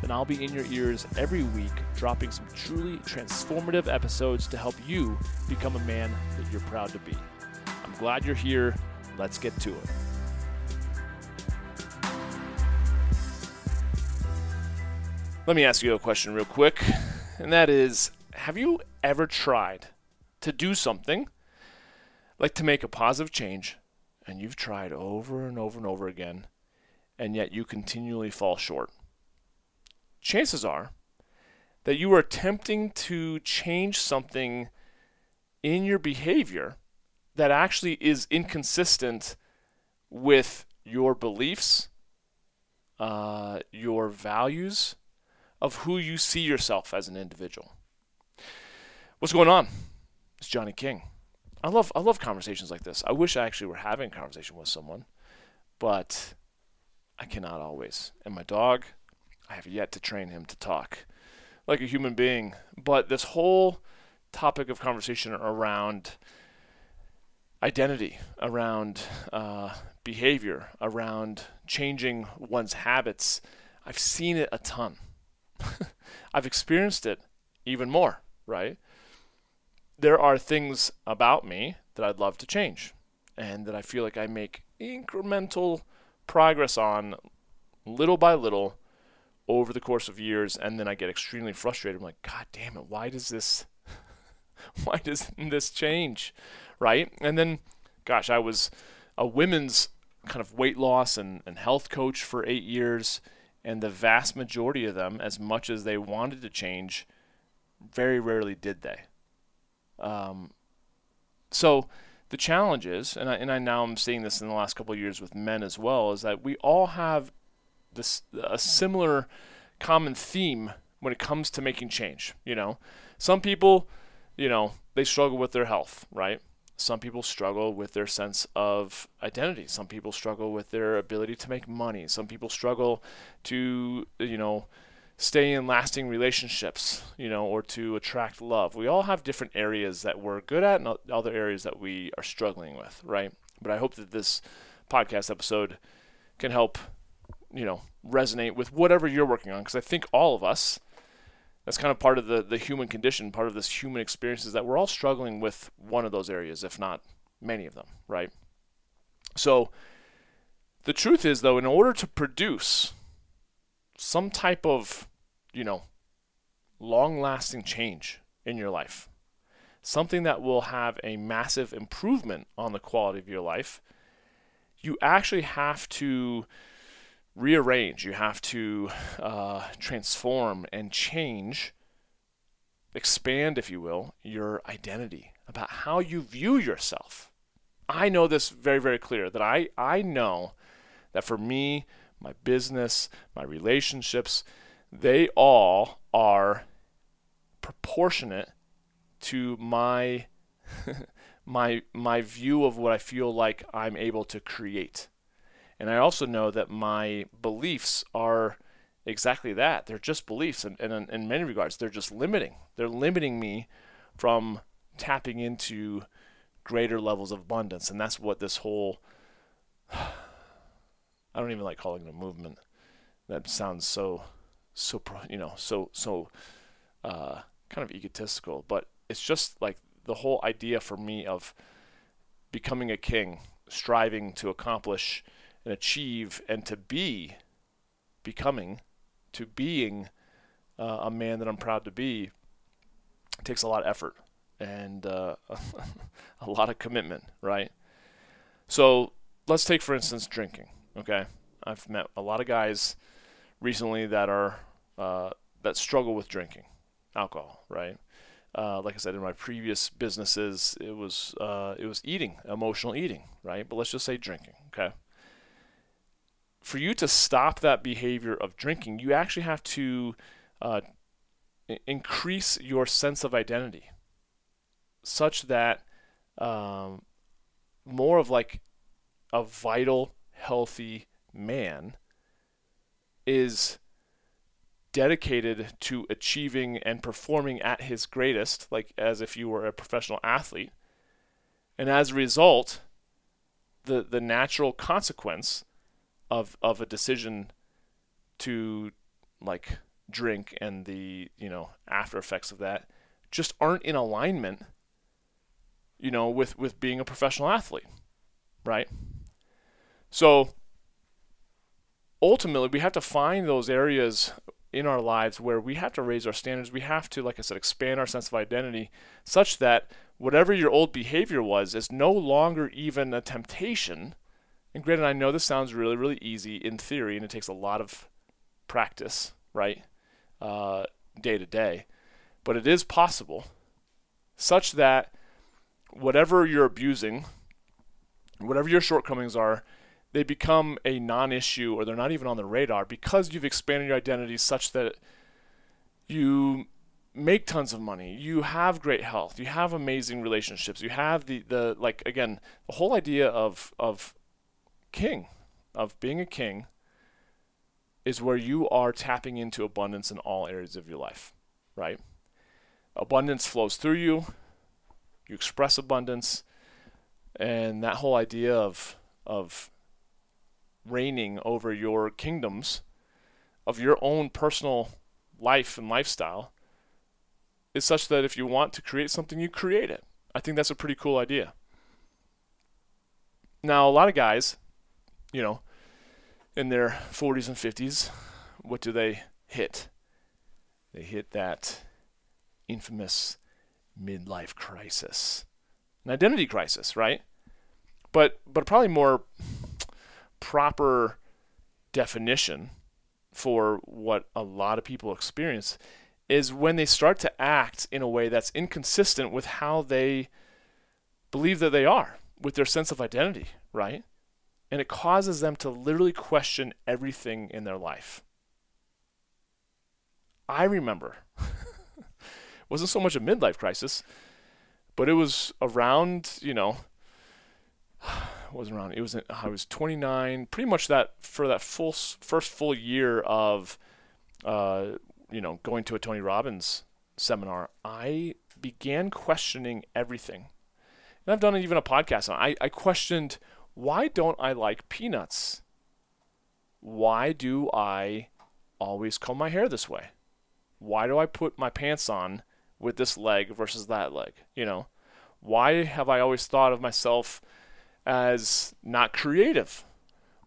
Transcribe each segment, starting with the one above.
then I'll be in your ears every week, dropping some truly transformative episodes to help you become a man that you're proud to be. I'm glad you're here. Let's get to it. Let me ask you a question real quick, and that is Have you ever tried to do something like to make a positive change, and you've tried over and over and over again, and yet you continually fall short? Chances are that you are attempting to change something in your behavior that actually is inconsistent with your beliefs, uh, your values, of who you see yourself as an individual. What's going on? It's Johnny King. I love I love conversations like this. I wish I actually were having a conversation with someone, but I cannot always. And my dog I have yet to train him to talk like a human being. But this whole topic of conversation around identity, around uh, behavior, around changing one's habits, I've seen it a ton. I've experienced it even more, right? There are things about me that I'd love to change and that I feel like I make incremental progress on little by little over the course of years, and then I get extremely frustrated. I'm like, God damn it, why does this, why doesn't this change, right? And then, gosh, I was a women's kind of weight loss and, and health coach for eight years, and the vast majority of them, as much as they wanted to change, very rarely did they. Um, so the challenge is, and I, and I now am seeing this in the last couple of years with men as well, is that we all have this a similar common theme when it comes to making change. You know, some people, you know, they struggle with their health, right? Some people struggle with their sense of identity. Some people struggle with their ability to make money. Some people struggle to, you know, stay in lasting relationships, you know, or to attract love. We all have different areas that we're good at and other areas that we are struggling with, right? But I hope that this podcast episode can help you know resonate with whatever you're working on because I think all of us that's kind of part of the the human condition, part of this human experience is that we're all struggling with one of those areas, if not many of them, right? So the truth is though, in order to produce some type of, you know, long-lasting change in your life, something that will have a massive improvement on the quality of your life, you actually have to rearrange, you have to uh, transform and change, expand, if you will, your identity about how you view yourself. I know this very, very clear that I, I know that for me, my business, my relationships, they all are proportionate to my my my view of what I feel like I'm able to create. And I also know that my beliefs are exactly that. They're just beliefs. And, and in, many regards, they're just limiting. They're limiting me from tapping into greater levels of abundance. And that's what this whole, I don't even like calling it a movement. That sounds so, so, you know, so, so, uh, kind of egotistical. But it's just like the whole idea for me of becoming a king, striving to accomplish and achieve and to be becoming to being uh, a man that I'm proud to be takes a lot of effort and uh, a lot of commitment, right? So let's take, for instance, drinking. Okay, I've met a lot of guys recently that are uh, that struggle with drinking alcohol, right? Uh, like I said in my previous businesses, it was uh, it was eating, emotional eating, right? But let's just say drinking. Okay, for you to stop that behavior of drinking, you actually have to uh, increase your sense of identity such that um, more of like a vital, healthy man is dedicated to achieving and performing at his greatest, like as if you were a professional athlete. And as a result, the the natural consequence of of a decision to like drink and the you know after effects of that just aren't in alignment you know with with being a professional athlete right? So ultimately we have to find those areas in our lives where we have to raise our standards. We have to like i said expand our sense of identity such that whatever your old behavior was is no longer even a temptation and granted i know this sounds really really easy in theory and it takes a lot of practice right uh, day to day, but it is possible, such that whatever you're abusing, whatever your shortcomings are, they become a non-issue or they're not even on the radar because you've expanded your identity such that you make tons of money, you have great health, you have amazing relationships, you have the the like again, the whole idea of of king, of being a king is where you are tapping into abundance in all areas of your life, right? Abundance flows through you, you express abundance, and that whole idea of of reigning over your kingdoms of your own personal life and lifestyle is such that if you want to create something, you create it. I think that's a pretty cool idea. Now, a lot of guys, you know, in their 40s and 50s, what do they hit? They hit that infamous midlife crisis, an identity crisis, right? But but probably more proper definition for what a lot of people experience is when they start to act in a way that's inconsistent with how they believe that they are, with their sense of identity, right? And it causes them to literally question everything in their life. I remember, it wasn't so much a midlife crisis, but it was around, you know, it wasn't around. It was I was 29, pretty much that for that full first full year of, uh, you know, going to a Tony Robbins seminar. I began questioning everything, and I've done even a podcast on. I I questioned why don't I like peanuts? Why do I always comb my hair this way? Why do I put my pants on with this leg versus that leg? You know, why have I always thought of myself as not creative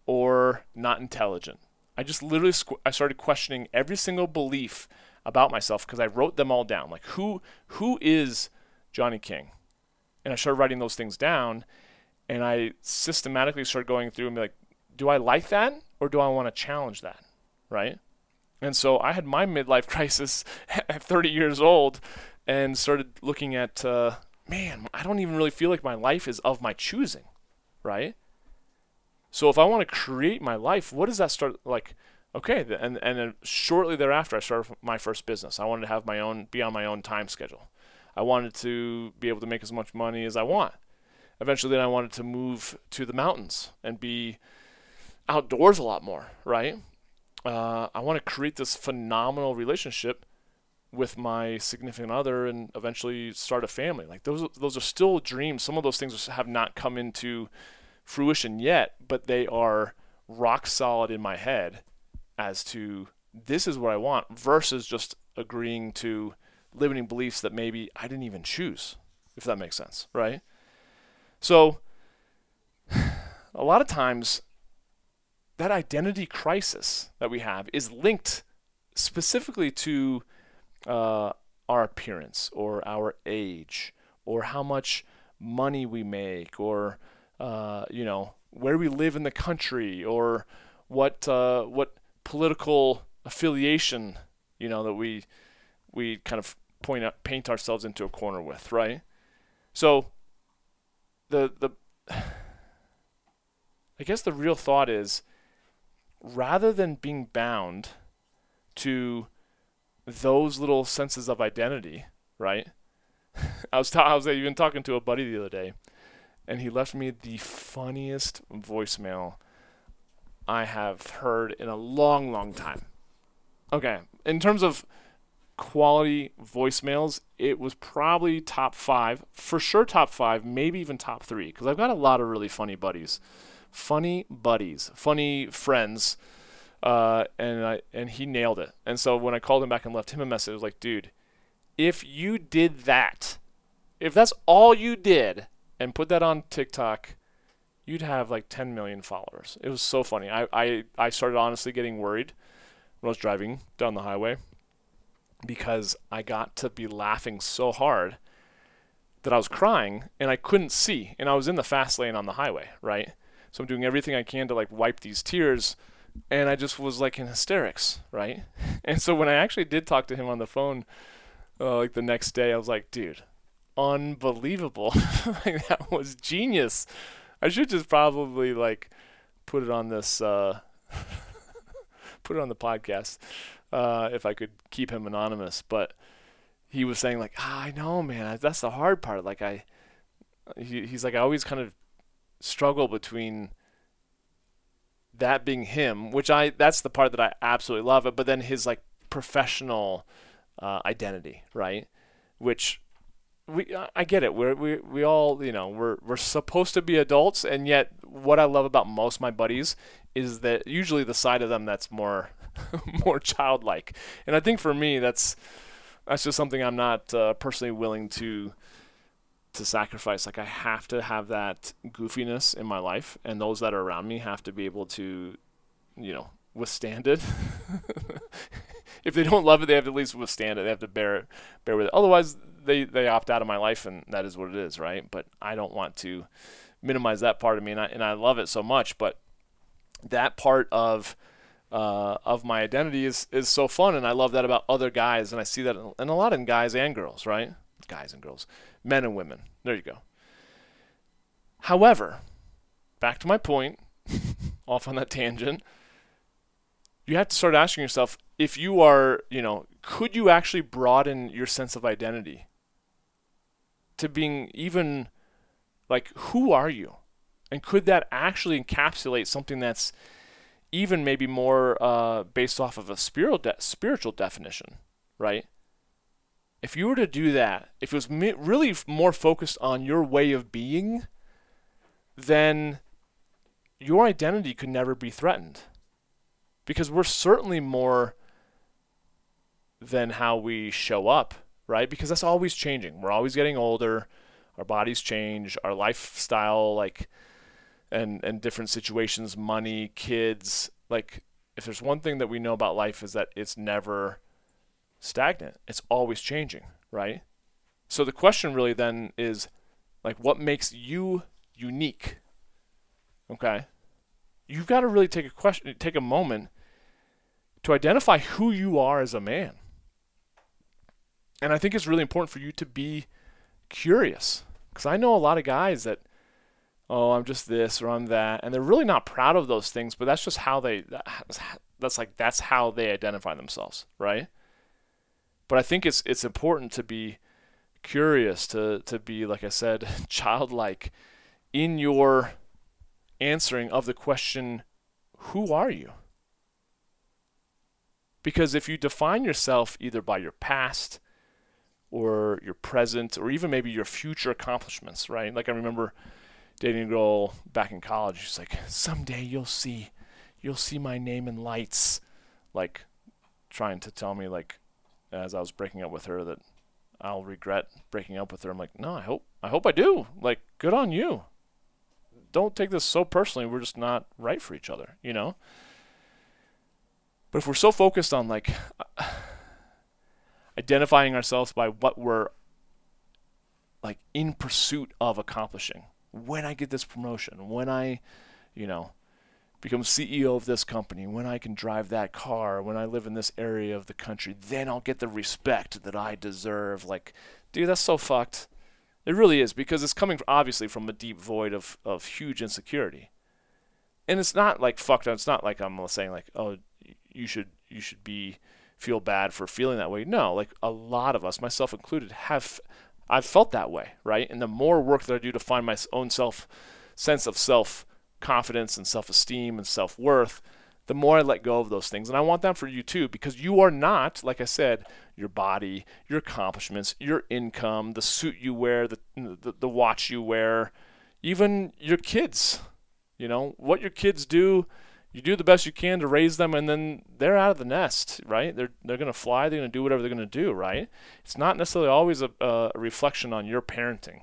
or not intelligent? I just literally squ- I started questioning every single belief about myself because I wrote them all down. Like who who is Johnny King? And I started writing those things down and I systematically start going through and be like, do I like that or do I want to challenge that? Right? And so I had my midlife crisis at 30 years old and started looking at, uh, man, I don't even really feel like my life is of my choosing, right? So if I want to create my life, what does that start like? Okay, and and then shortly thereafter, I started my first business. I wanted to have my own, be on my own time schedule. I wanted to be able to make as much money as I want eventually then I wanted to move to the mountains and be outdoors a lot more, right? Uh, I want to create this phenomenal relationship with my significant other and eventually start a family. Like those, those are still dreams. Some of those things have not come into fruition yet, but they are rock solid in my head as to this is what I want versus just agreeing to limiting beliefs that maybe I didn't even choose, if that makes sense, right? So, a lot of times, that identity crisis that we have is linked specifically to uh, our appearance or our age or how much money we make or uh, you know where we live in the country or what uh, what political affiliation you know that we we kind of point out, paint ourselves into a corner with right? So the the I guess the real thought is rather than being bound to those little senses of identity, right? I was ta- I was even talking to a buddy the other day, and he left me the funniest voicemail I have heard in a long, long time. Okay, in terms of quality voicemails, it was probably top five, for sure top five, maybe even top three, because I've got a lot of really funny buddies, funny buddies, funny friends, uh, and I and he nailed it. And so when I called him back and left him a message, I was like, dude, if you did that, if that's all you did, and put that on TikTok, you'd have like 10 million followers. It was so funny. I I, I started honestly getting worried when I was driving down the highway because I got to be laughing so hard that I was crying and I couldn't see. And I was in the fast lane on the highway, right? So I'm doing everything I can to like wipe these tears. And I just was like in hysterics, right? And so when I actually did talk to him on the phone, uh, like the next day, I was like, dude, unbelievable. like, that was genius. I should just probably like put it on this, uh, put it on the podcast uh, if I could keep him anonymous. But he was saying like, ah, I know, man, that's the hard part. Like I, he, he's like, I always kind of struggle between that being him, which I that's the part that I absolutely love it. But then his like professional uh, identity, right? Which we I get it. We're, we we all you know we're we're supposed to be adults, and yet what I love about most my buddies is that usually the side of them that's more more childlike. And I think for me, that's that's just something I'm not uh, personally willing to to sacrifice. Like I have to have that goofiness in my life, and those that are around me have to be able to, you know, withstand it. if they don't love it, they have to at least withstand it. They have to bear it, bear with it. Otherwise, they they opt out of my life, and that is what it is, right? But I don't want to minimize that part of me, and I and I love it so much, but that part of uh, of my identity is is so fun, and I love that about other guys, and I see that in, a lot in guys and girls, right? Guys and girls, men and women. There you go. However, back to my point, off on that tangent, you have to start asking yourself if you are, you know, could you actually broaden your sense of identity to being even like who are you? And could that actually encapsulate something that's even maybe more uh, based off of a spiritual de- spiritual definition, right? If you were to do that, if it was really more focused on your way of being, then your identity could never be threatened. Because we're certainly more than how we show up, right? Because that's always changing. We're always getting older. Our bodies change. Our lifestyle, like, and and different situations, money, kids. Like if there's one thing that we know about life is that it's never stagnant. It's always changing, right? So the question really then is like what makes you unique? Okay? You've got to really take a question take a moment to identify who you are as a man. And I think it's really important for you to be curious because I know a lot of guys that oh, I'm just this or I'm that, and they're really not proud of those things, but that's just how they that's like that's how they identify themselves, right? But I think it's it's important to be curious to to be like I said, childlike in your answering of the question, who are you? Because if you define yourself either by your past or your present or even maybe your future accomplishments, right? Like I remember dating a girl back in college. She's like, someday you'll see, you'll see my name in lights, like trying to tell me like, as I was breaking up with her that I'll regret breaking up with her. I'm like, no, I hope, I hope I do. Like, good on you. Don't take this so personally. We're just not right for each other, you know. But if we're so focused on like identifying ourselves by what we're like in pursuit of accomplishing, when I get this promotion, when I, you know, become CEO of this company, when I can drive that car, when I live in this area of the country, then I'll get the respect that I deserve. Like, dude, that's so fucked. It really is because it's coming obviously from a deep void of, of huge insecurity. And it's not like fucked up. It's not like I'm saying like, oh, you should you should be feel bad for feeling that way. No, like a lot of us, myself included, have I've felt that way, right? And the more work that I do to find my own self sense of self confidence and self esteem and self worth, the more I let go of those things. And I want that for you too, because you are not, like I said, your body, your accomplishments, your income, the suit you wear, the, the, the watch you wear, even your kids. You know, what your kids do, you do the best you can to raise them, and then they're out of the nest, right? They're, they're going to fly, they're going to do whatever they're going to do, right? It's not necessarily always a, a reflection on your parenting.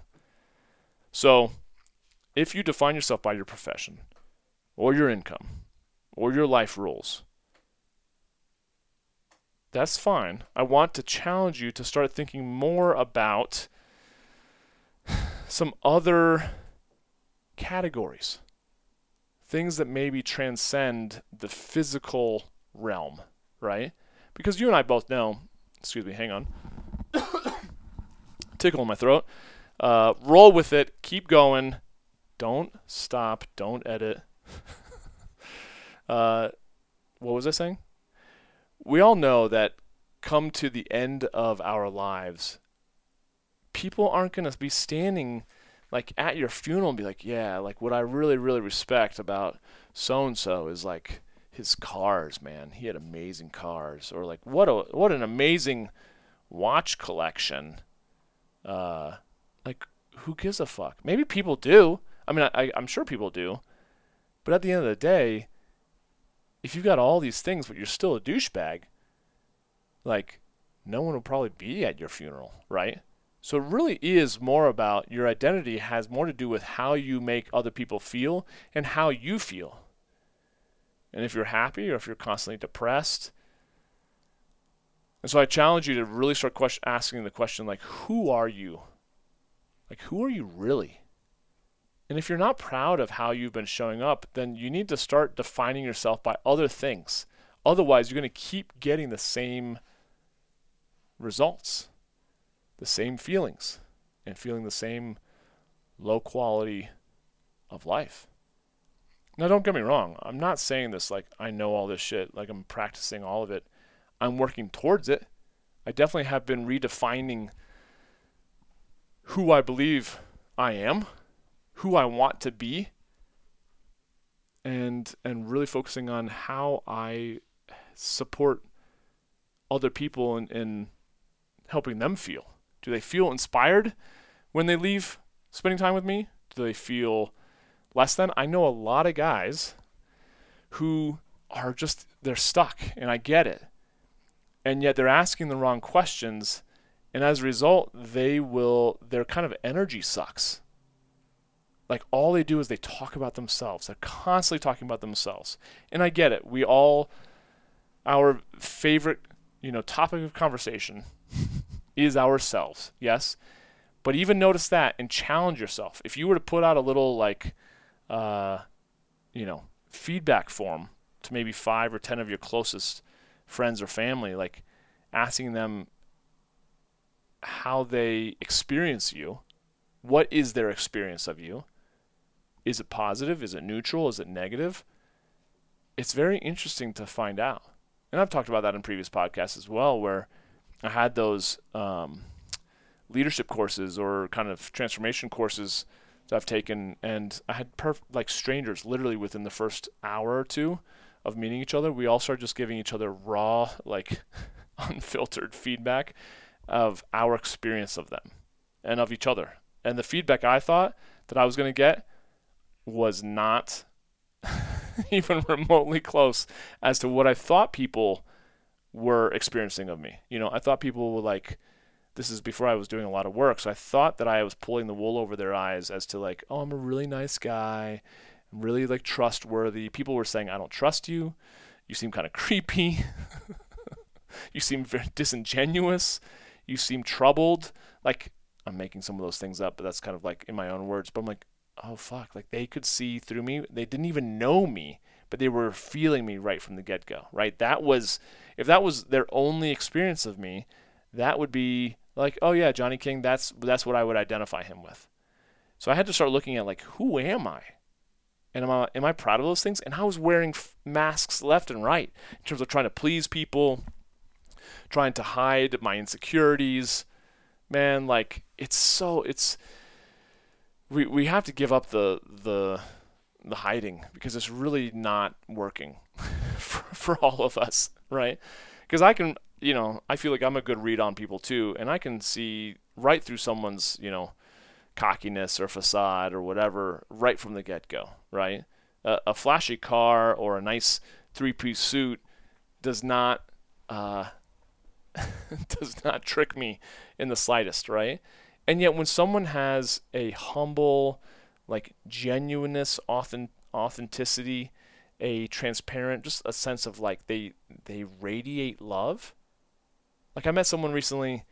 So, if you define yourself by your profession, or your income, or your life rules, that's fine. I want to challenge you to start thinking more about some other categories, things that maybe transcend the physical realm, right? Because you and I both know, excuse me, hang on, tickle in my throat. Uh, roll with it, keep going, don't stop, don't edit. uh, what was I saying? we all know that come to the end of our lives, people aren't going to be standing like at your funeral and be like, yeah, like what I really, really respect about so and so is like his cars, man. He had amazing cars, or like what a what an amazing watch collection. Uh, like who gives a fuck? Maybe people do. I mean, I, I'm sure people do, but at the end of the day, if you've got all these things but you're still a douchebag, like no one will probably be at your funeral, right? So it really is more about your identity has more to do with how you make other people feel and how you feel. And if you're happy or if you're constantly depressed. And so I challenge you to really start question, asking the question like who are you? Like who are you really? And if you're not proud of how you've been showing up, then you need to start defining yourself by other things. Otherwise, you're going to keep getting the same results, the same feelings, and feeling the same low quality of life. Now, don't get me wrong. I'm not saying this like I know all this shit, like I'm practicing all of it. I'm working towards it. I definitely have been redefining who I believe I am who I want to be and and really focusing on how I support other people in, in helping them feel. Do they feel inspired when they leave spending time with me? Do they feel less than? I know a lot of guys who are just they're stuck and I get it. And yet they're asking the wrong questions and as a result they will their kind of energy sucks like all they do is they talk about themselves. They're constantly talking about themselves. And I get it. We all our favorite, you know, topic of conversation is ourselves. Yes? But even notice that and challenge yourself. If you were to put out a little like uh you know, feedback form to maybe 5 or 10 of your closest friends or family like asking them how they experience you, what is their experience of you? Is it positive? Is it neutral? Is it negative? It's very interesting to find out. And I've talked about that in previous podcasts as well, where I had those um, leadership courses or kind of transformation courses that I've taken, and I had perf- like strangers literally within the first hour or two of meeting each other. We all started just giving each other raw, like unfiltered feedback of our experience of them and of each other. And the feedback I thought that I was going to get was not even remotely close as to what I thought people were experiencing of me. You know, I thought people were like, this is before I was doing a lot of work, so I thought that I was pulling the wool over their eyes as to like, oh, I'm a really nice guy, I'm really like trustworthy. People were saying, I don't trust you. You seem kind of creepy. you seem very disingenuous. You seem troubled. Like, I'm making some of those things up, but that's kind of like in my own words. But I'm like, oh fuck, like they could see through me. They didn't even know me, but they were feeling me right from the get go, right? That was, if that was their only experience of me, that would be like, oh yeah, Johnny King, that's, that's what I would identify him with. So I had to start looking at like, who am I? And am I, am I proud of those things? And I was wearing f- masks left and right in terms of trying to please people, trying to hide my insecurities. Man, like it's so it's we we have to give up the the the hiding because it's really not working for, for all of us, right? Because I can, you know, I feel like I'm a good read on people too, and I can see right through someone's, you know, cockiness or facade or whatever right from the get go, right? A, a, flashy car or a nice three piece suit does not uh, does not trick me in the slightest, right? And yet, when someone has a humble, like genuineness, authentic, authenticity, a transparent, just a sense of like they they radiate love. Like I met someone recently,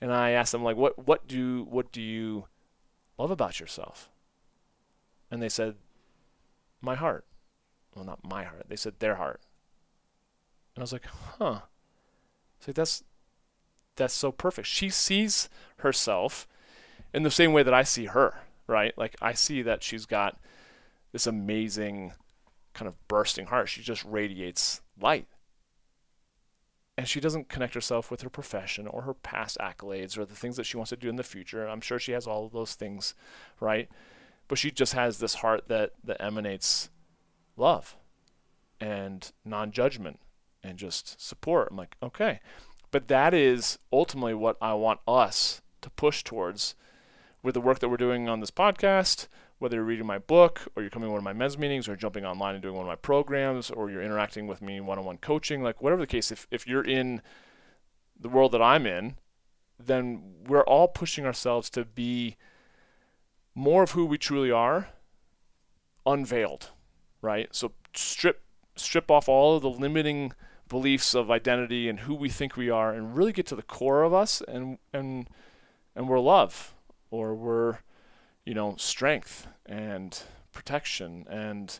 and I asked them like, what what do what do you love about yourself? And they said, my heart. Well, not my heart. They said their heart. And I was like, huh. So that's that's so perfect. She sees herself in the same way that I see her, right? Like I see that she's got this amazing kind of bursting heart. She just radiates light. And she doesn't connect herself with her profession or her past accolades or the things that she wants to do in the future. I'm sure she has all of those things, right? But she just has this heart that, that emanates love and non judgment and just support. I'm like, okay. But that is ultimately what I want us to push towards with the work that we're doing on this podcast, whether you're reading my book or you're coming to one of my men's meetings or jumping online and doing one of my programs or you're interacting with me one-on-one coaching, like whatever the case, if, if you're in the world that I'm in, then we're all pushing ourselves to be more of who we truly are unveiled, right? So strip strip off all of the limiting beliefs of identity and who we think we are and really get to the core of us and and and we're love or we're, you know, strength and protection and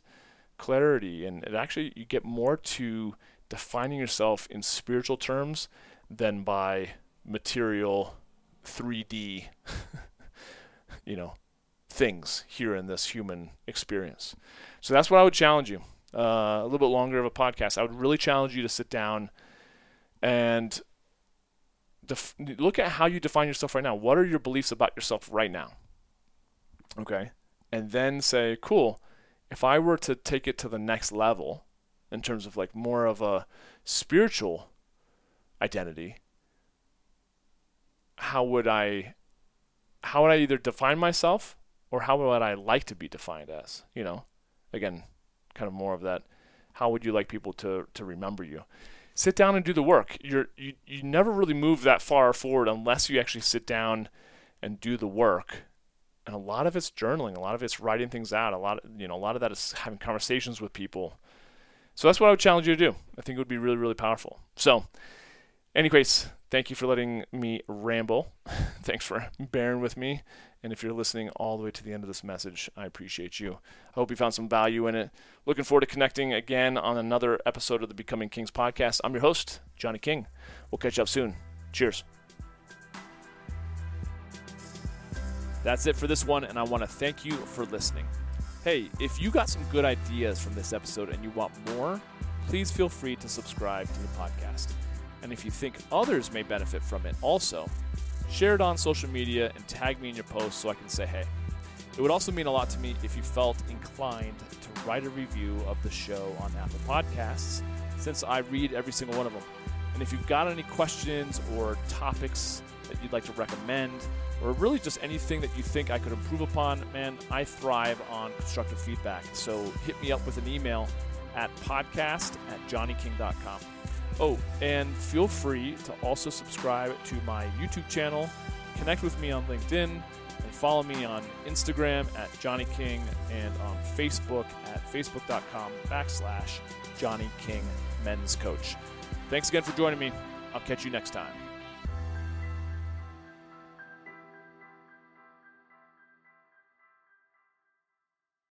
clarity. And it actually, you get more to defining yourself in spiritual terms than by material 3D, you know, things here in this human experience. So that's what I would challenge you. Uh, a little bit longer of a podcast. I would really challenge you to sit down and def- look at how you define yourself right now. What are your beliefs about yourself right now? Okay. And then say, cool, if I were to take it to the next level in terms of like more of a spiritual identity, how would I how would I either define myself or how would I like to be defined as? You know, again, kind of more of that. How would you like people to to remember you? Sit down and do the work. You're you you never really move that far forward unless you actually sit down and do the work. And a lot of it's journaling, a lot of it's writing things out, a lot of, you know, a lot of that is having conversations with people. So that's what I would challenge you to do. I think it would be really really powerful. So anyways, thank you for letting me ramble. Thanks for bearing with me. And if you're listening all the way to the end of this message, I appreciate you. I hope you found some value in it. Looking forward to connecting again on another episode of the Becoming Kings podcast. I'm your host, Johnny King. We'll catch up soon. Cheers. That's it for this one, and I want to thank you for listening. Hey, if you got some good ideas from this episode and you want more, please feel free to subscribe to the podcast. And if you think others may benefit from it also, share it on social media and tag me in your post so I can say hey. It would also mean a lot to me if you felt inclined to write a review of the show on Apple Podcasts, since I read every single one of them. And if you've got any questions or topics that you'd like to recommend, or really just anything that you think I could improve upon, man, I thrive on constructive feedback. So hit me up with an email at podcast at johnnyking.com. Oh, and feel free to also subscribe to my YouTube channel, connect with me on LinkedIn, and follow me on Instagram at Johnny King and on Facebook at facebook.com backslash Johnny King Men's Coach. Thanks again for joining me. I'll catch you next time.